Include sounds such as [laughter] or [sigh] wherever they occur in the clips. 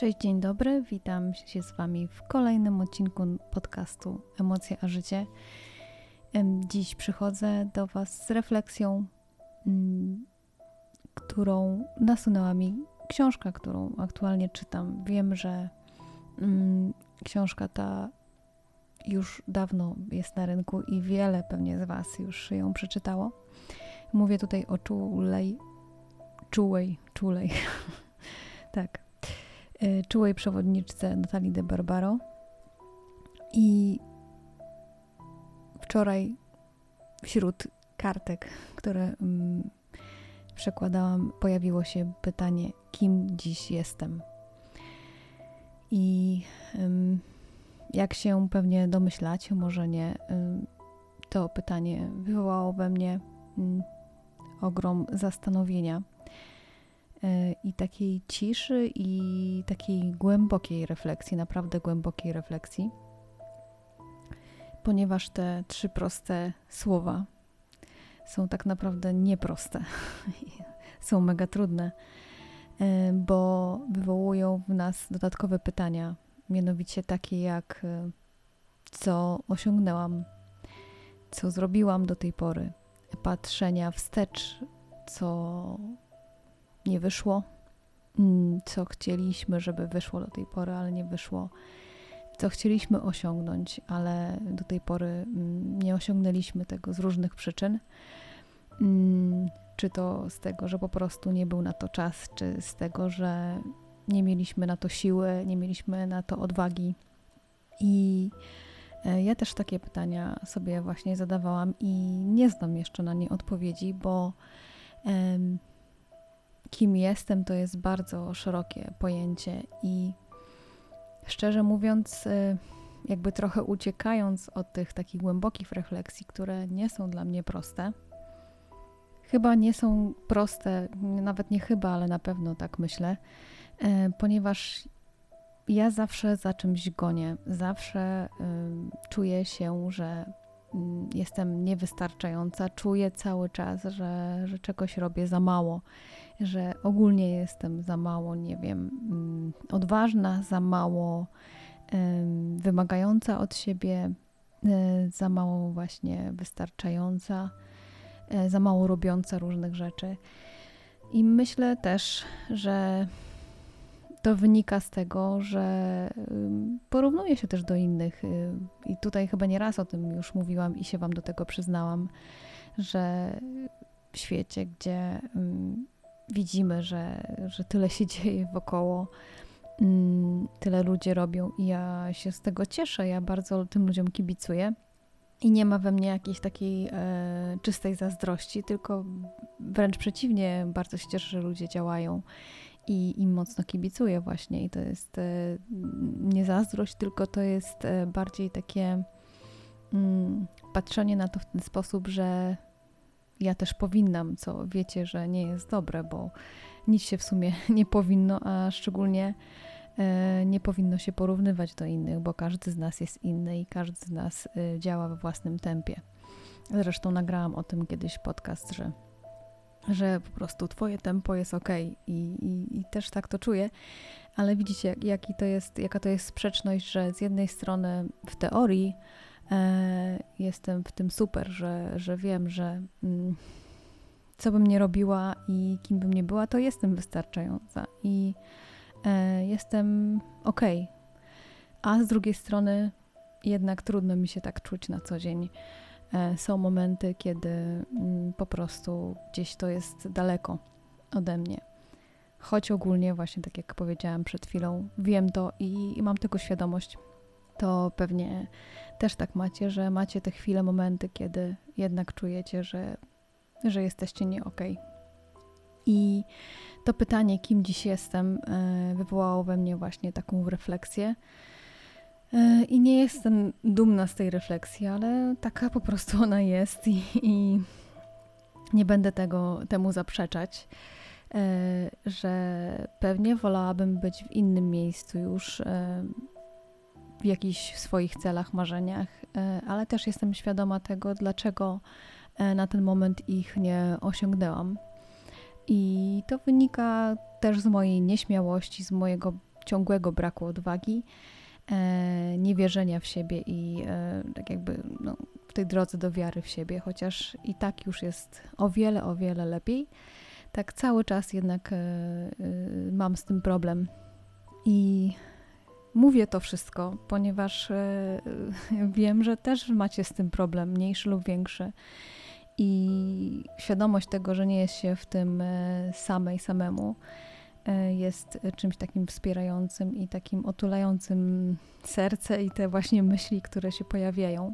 Cześć, dzień dobry, witam się z Wami w kolejnym odcinku podcastu Emocje a Życie. Dziś przychodzę do Was z refleksją, mm, którą nasunęła mi książka, którą aktualnie czytam. Wiem, że mm, książka ta już dawno jest na rynku i wiele pewnie z Was już ją przeczytało. Mówię tutaj o czulej, czułej, czulej, [laughs] tak, czułej przewodniczce Natalii de Barbaro. I wczoraj wśród kartek, które mm, przekładałam, pojawiło się pytanie, kim dziś jestem. I jak się pewnie domyślać, może nie, to pytanie wywołało we mnie mm, ogrom zastanowienia i takiej ciszy, i takiej głębokiej refleksji, naprawdę głębokiej refleksji, ponieważ te trzy proste słowa są tak naprawdę nieproste, [laughs] są mega trudne, e, bo wywołują w nas dodatkowe pytania, mianowicie takie jak e, co osiągnęłam, co zrobiłam do tej pory, patrzenia wstecz, co nie wyszło, mm, co chcieliśmy, żeby wyszło do tej pory, ale nie wyszło, co chcieliśmy osiągnąć, ale do tej pory mm, nie osiągnęliśmy tego z różnych przyczyn. Mm, czy to z tego, że po prostu nie był na to czas, czy z tego, że nie mieliśmy na to siły, nie mieliśmy na to odwagi. I e, ja też takie pytania sobie właśnie zadawałam i nie znam jeszcze na nie odpowiedzi, bo kim jestem to jest bardzo szerokie pojęcie i szczerze mówiąc, e, jakby trochę uciekając od tych takich głębokich refleksji, które nie są dla mnie proste, chyba nie są proste, nawet nie chyba, ale na pewno tak myślę, e, ponieważ ja zawsze za czymś gonię, zawsze y, czuję się, że y, jestem niewystarczająca, czuję cały czas, że, że czegoś robię za mało, że ogólnie jestem za mało, nie wiem, y, odważna, za mało wymagająca od siebie, y, za mało właśnie wystarczająca, y, za mało robiąca różnych rzeczy. I myślę też, że to wynika z tego, że porównuję się też do innych i tutaj chyba nie raz o tym już mówiłam i się Wam do tego przyznałam, że w świecie, gdzie widzimy, że, że tyle się [laughs] dzieje wokoło, tyle ludzie robią i ja się z tego cieszę, ja bardzo tym ludziom kibicuję. I nie ma we mnie jakiejś takiej e, czystej zazdrości, tylko wręcz przeciwnie, bardzo się cieszę, że ludzie działają i im mocno kibicuję właśnie i to jest e, nie zazdrość, tylko to jest e, bardziej takie mm, patrzenie na to w ten sposób, że ja też powinnam, co wiecie, że nie jest dobre, bo nic się w sumie [laughs] nie powinno, a szczególnie e, nie powinno się porównywać do innych, bo każdy z nas jest inny i każdy z nas działa we własnym tempie. Zresztą nagrałam o tym kiedyś podcast, że że po prostu twoje tempo jest ok i, i, i też tak to czuję, ale widzicie, jaki to jest, jaka to jest sprzeczność, że z jednej strony w teorii e, jestem w tym super, że, że wiem, że mm, co bym nie robiła i kim bym nie była, to jestem wystarczająca i e, jestem ok. A z drugiej strony jednak trudno mi się tak czuć na co dzień. E, są momenty, kiedy mm, po prostu gdzieś to jest daleko ode mnie. Choć ogólnie, właśnie tak jak powiedziałam przed chwilą, wiem to i, i mam tego świadomość, to pewnie też tak macie, że macie te chwile, momenty, kiedy jednak czujecie, że, że jesteście nie. Okay. I to pytanie, kim dziś jestem, e, wywołało we mnie właśnie taką refleksję I nie jestem dumna z tej refleksji, ale taka po prostu ona jest i, i nie będę tego, temu zaprzeczać, e, że pewnie wolałabym być w innym miejscu już e, w jakichś swoich celach, marzeniach, ale też jestem świadoma tego, dlaczego na ten moment ich nie osiągnęłam. I to wynika też z mojej nieśmiałości, z mojego ciągłego braku odwagi, e, niewierzenia w siebie i e, tak jakby no, w tej drodze do wiary w siebie, chociaż i tak już jest o wiele, o wiele lepiej. Tak cały czas jednak mam z tym problem. I mówię to wszystko, ponieważ wiem, że też macie z tym problem, mniejszy lub większy. I świadomość tego, że nie jest się w tym samej, samemu, E, jest czymś takim wspierającym i takim otulającym serce i te właśnie myśli, które się pojawiają.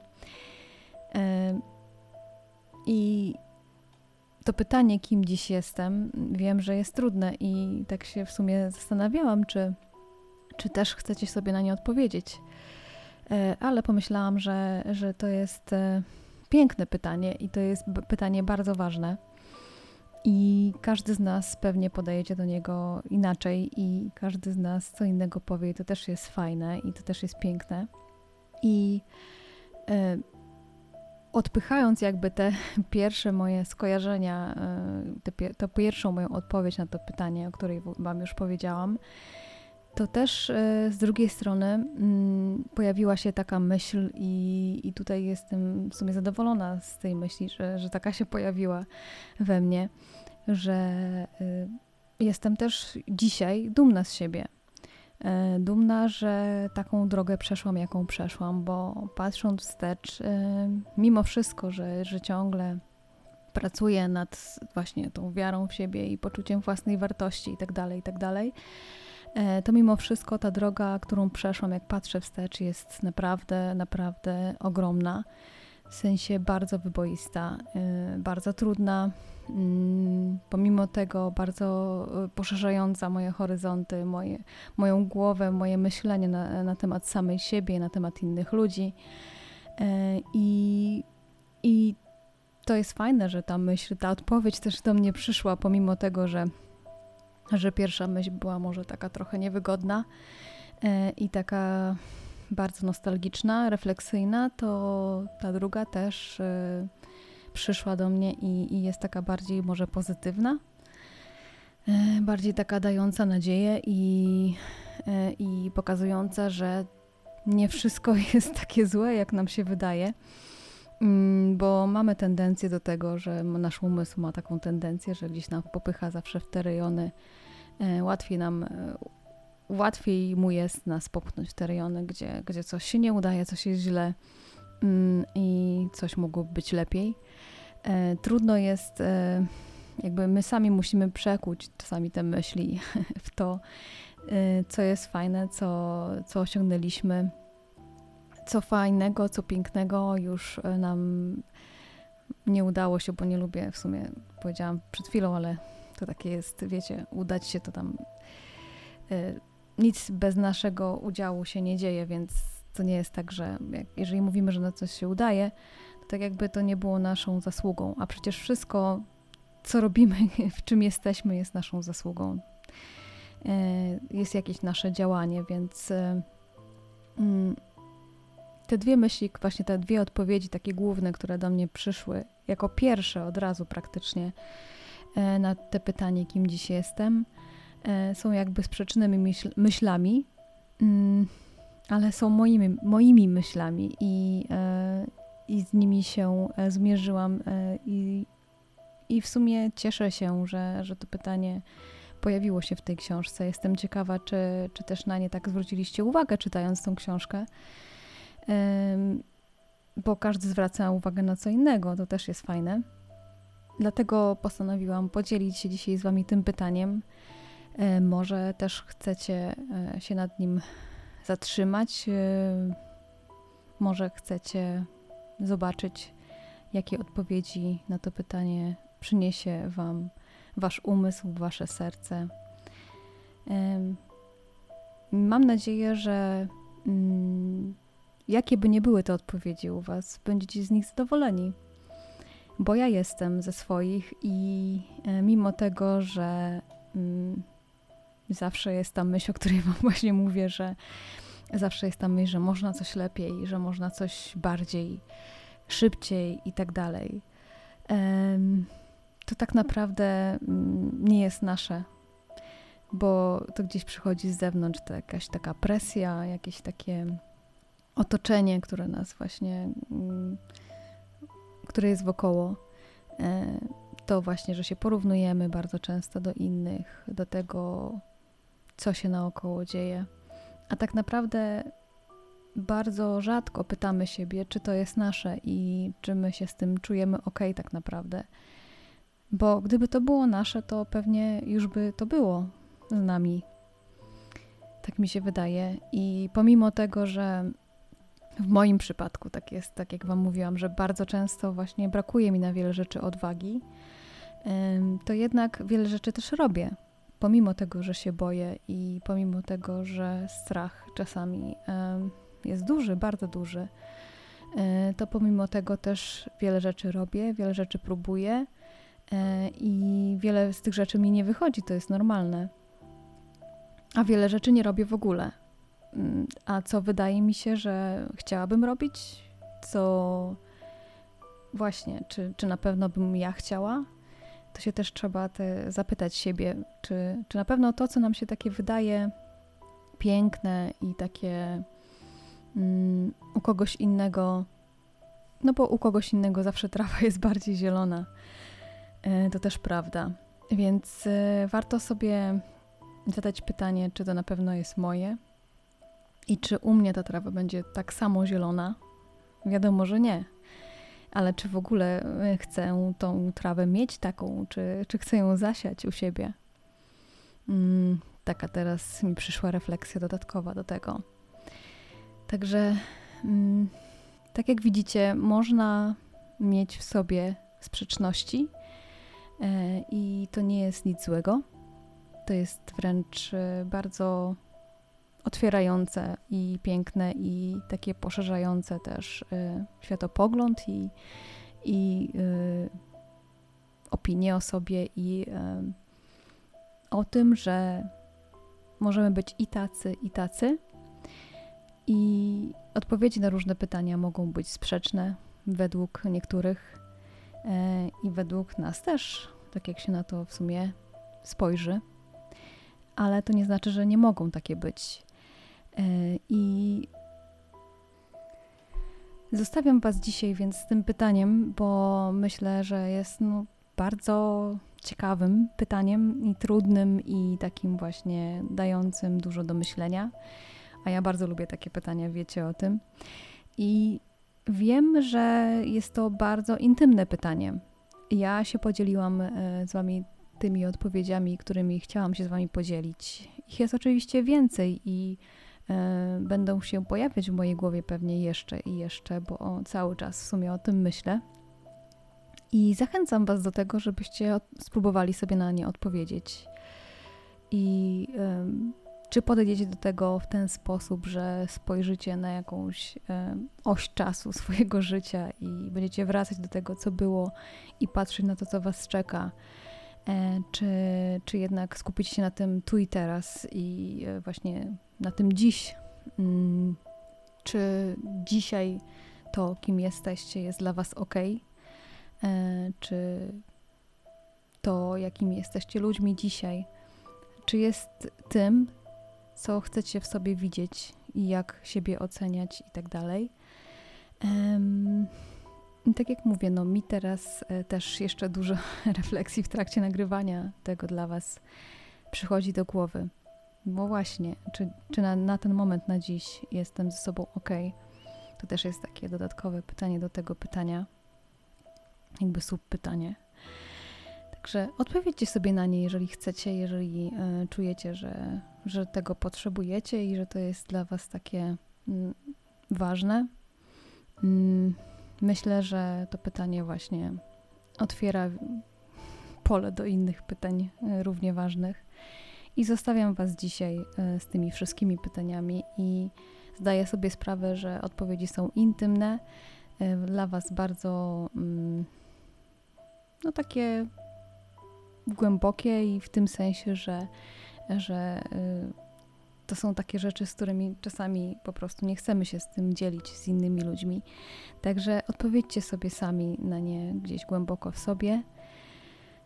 E, I to pytanie, kim dziś jestem, wiem, że jest trudne i tak się w sumie zastanawiałam, czy, czy też chcecie sobie na nie odpowiedzieć. E, ale pomyślałam, że, że to jest piękne pytanie i to jest pytanie bardzo ważne i każdy z nas pewnie podejdzie do niego inaczej, i każdy z nas co innego powie, i to też jest fajne, i to też jest piękne. I e, odpychając jakby te [laughs] pierwsze moje skojarzenia, e, te, tę pierwszą moją odpowiedź na to pytanie, o której Wam już powiedziałam, to też e, z drugiej strony mm, pojawiła się taka myśl, i, i tutaj jestem w sumie zadowolona z tej myśli, że, że taka się pojawiła we mnie, że y, jestem też dzisiaj dumna z siebie. E, dumna, że taką drogę przeszłam, jaką przeszłam, bo patrząc wstecz, y, mimo wszystko, że, że ciągle pracuję nad właśnie tą wiarą w siebie i poczuciem własnej wartości i tak dalej, i tak e, to mimo wszystko ta droga, którą przeszłam, jak patrzę wstecz, jest naprawdę, naprawdę ogromna. W sensie bardzo wyboista, y, bardzo trudna, Mm, pomimo tego bardzo e, poszerzająca moje horyzonty, moje, moją głowę, moje myślenie na, na temat samej siebie, na temat innych ludzi. E, I, I to jest fajne, że ta myśl, ta odpowiedź też do mnie przyszła, pomimo tego, że, że pierwsza myśl była może taka trochę niewygodna e, i taka bardzo nostalgiczna, refleksyjna, to ta druga też przyszła do mnie i, i jest taka bardziej może pozytywna, e, bardziej taka dająca nadzieję i, e, i pokazująca, że nie wszystko [laughs] jest takie złe, jak nam się wydaje, mm, bo mamy tendencję do tego, że nasz umysł ma taką tendencję, że gdzieś nam popycha zawsze w te rejony, e, łatwiej nam łatwiej mu jest nas popchnąć w te rejony, gdzie, gdzie coś się nie udaje, coś jest źle mm, i coś mogłoby być lepiej. E, trudno jest, e, jakby my sami musimy przekuć czasami te myśli [laughs] w to, e, co jest fajne, co, co osiągnęliśmy, co fajnego, co pięknego już nam nie udało się, bo nie lubię w sumie, powiedziałam przed chwilą, ale to takie jest, wiecie, udać się to tam. Nic bez naszego udziału się nie dzieje, więc to nie jest tak, że jak, jeżeli mówimy, że na coś się udaje, tak jakby to nie było naszą zasługą, a przecież wszystko, co robimy, [laughs] w czym jesteśmy, jest naszą zasługą. E, jest jakieś nasze działanie, więc e, mm, te dwie myśli, właśnie te dwie odpowiedzi, takie główne, które do mnie przyszły, jako pierwsze od razu praktycznie e, na te pytanie, kim dziś jestem, są jakby sprzecznymi myślami, mm, ale są moimi, moimi myślami i, i z nimi się e, zmierzyłam e, i, i w sumie cieszę się, że, że to pytanie pojawiło się w tej książce. Jestem ciekawa, czy, czy też na nie tak zwróciliście uwagę, czytając tą książkę, bo każdy zwraca uwagę na co innego, to też jest fajne. Dlatego postanowiłam podzielić się dzisiaj z Wami tym pytaniem. E, może też chcecie się nad nim zatrzymać, może chcecie zobaczyć, jakie odpowiedzi na to pytanie przyniesie Wam Wasz umysł, Wasze serce. Mam nadzieję, że mm, jakie by nie były te odpowiedzi u Was, będziecie z nich zadowoleni. Bo ja jestem ze swoich i e, mimo tego, że mm, zawsze jest ta myśl, o której Wam [laughs] właśnie mówię, że Zawsze jest ta myśl, że można coś lepiej, że można coś bardziej, szybciej i tak dalej. To tak naprawdę mm, nie jest nasze. bo to gdzieś przychodzi z zewnątrz, to jakaś taka presja, jakieś takie otoczenie, które nas właśnie, mm, które jest wokoło. E, to właśnie, że się porównujemy bardzo często do innych, do tego, co się naokoło dzieje. A tak naprawdę bardzo rzadko pytamy siebie, czy to jest nasze i czy my się z tym czujemy ok, tak naprawdę. Bo gdyby to było nasze, to pewnie już by to było z nami. Tak mi się wydaje. I pomimo tego, że w moim przypadku tak jest, tak jak Wam mówiłam, że bardzo często właśnie brakuje mi na wiele rzeczy odwagi, to jednak wiele rzeczy też robię. Pomimo tego, że się boję i pomimo tego, że strach czasami jest duży, bardzo duży, e, to pomimo tego też wiele rzeczy robię, wiele rzeczy próbuję e, i wiele z tych rzeczy mi nie wychodzi, to jest normalne. A wiele rzeczy nie robię w ogóle. Mm, a co wydaje mi się, że chciałabym robić, co właśnie, czy, czy na pewno bym ja chciała, to się też trzeba te zapytać siebie, czy, czy na pewno to, co nam się takie wydaje piękne i takie um, u kogoś innego, no bo u kogoś innego zawsze trawa [laughs] jest bardziej zielona. E, to też prawda. Więc e, warto sobie zadać pytanie, czy to na pewno jest moje i czy u mnie ta trawa będzie tak samo zielona. Wiadomo, że nie. Ale czy w ogóle e, chcę tą trawę mieć taką, czy, czy chcę ją zasiać u siebie? Mm, taka teraz mi przyszła refleksja dodatkowa do tego. Także, mm, tak jak widzicie, można mieć w sobie sprzeczności e, i to nie jest nic złego. To jest wręcz e, bardzo otwierające i piękne i takie poszerzające też e, światopogląd i, i opinię o sobie i o tym, że możemy być i tacy, i tacy, i odpowiedzi na różne pytania mogą być sprzeczne według niektórych e, i według nas też, tak jak się na to w sumie spojrzy. Ale to nie znaczy, że nie mogą takie być. E, I zostawiam Was dzisiaj więc z tym pytaniem, bo myślę, że jest no, bardzo ciekawym pytaniem i trudnym i takim właśnie dającym dużo do myślenia. A ja bardzo lubię takie pytania, wiecie o tym. I wiem, że jest to bardzo intymne pytanie. Ja się podzieliłam e, z Wami tymi odpowiedziami, którymi chciałam się z Wami podzielić. Ich jest oczywiście więcej i będą się pojawiać w mojej głowie pewnie jeszcze i jeszcze, bo cały czas w sumie o tym myślę. I zachęcam Was do tego, żebyście spróbowali sobie na nie odpowiedzieć. I czy podejdziecie do tego w ten sposób, że spojrzycie na jakąś e, oś czasu swojego życia i będziecie wracać do tego, co było i patrzeć na to, co Was czeka? E, czy, czy jednak skupicie się na tym tu i teraz i e, właśnie na tym dziś? Mm, czy dzisiaj to, kim jesteście, jest dla Was ok? Czy to, jakimi jesteście ludźmi dzisiaj, czy jest tym, co chcecie w sobie widzieć i jak siebie oceniać i tak dalej. I tak jak mówię, no mi teraz e, też jeszcze dużo [laughs] refleksji w trakcie nagrywania tego dla Was przychodzi do głowy. Bo właśnie, czy, czy na, na ten moment, na dziś jestem ze sobą ok? To też jest takie dodatkowe pytanie do tego pytania, jakby sub pytanie. Także odpowiedzcie sobie na nie, jeżeli chcecie, jeżeli y, czujecie, że, że tego potrzebujecie i że to jest dla Was takie mm, ważne. Mm, myślę, że to pytanie właśnie otwiera pole do innych pytań y, równie ważnych. I zostawiam Was dzisiaj y, z tymi wszystkimi pytaniami i zdaję sobie sprawę, że odpowiedzi są intymne, dla Was bardzo mm, no takie głębokie i w tym sensie, że, że to są takie rzeczy, z którymi czasami po prostu nie chcemy się z tym dzielić z innymi ludźmi. Także odpowiedzcie sobie sami na nie gdzieś głęboko w sobie.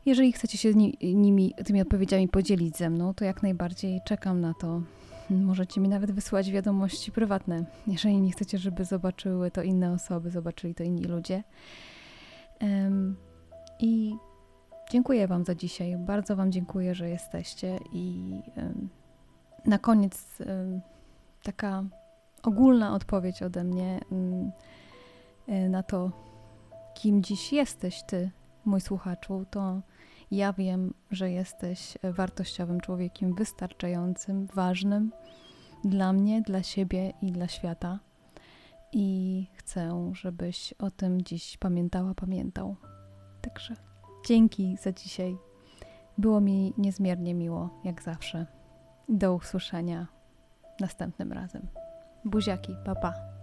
Jeżeli chcecie się ni- nimi, tymi odpowiedziami podzielić ze mną, to jak najbardziej czekam na to. Możecie mi nawet wysłać wiadomości prywatne, jeżeli nie chcecie, żeby zobaczyły to inne osoby, zobaczyli to inni ludzie. Em, I dziękuję Wam za dzisiaj. Bardzo Wam dziękuję, że jesteście. I em, na koniec em, taka ogólna odpowiedź ode mnie em, e, na to, kim dziś jesteś Ty, mój słuchaczu, to ja wiem, że jesteś wartościowym człowiekiem, wystarczającym, ważnym dla mnie, dla siebie i dla świata. I chcę, żebyś o tym dziś pamiętała, pamiętał. Także dzięki za dzisiaj. Było mi niezmiernie miło, jak zawsze. Do usłyszenia następnym razem. Buziaki, papa. Pa.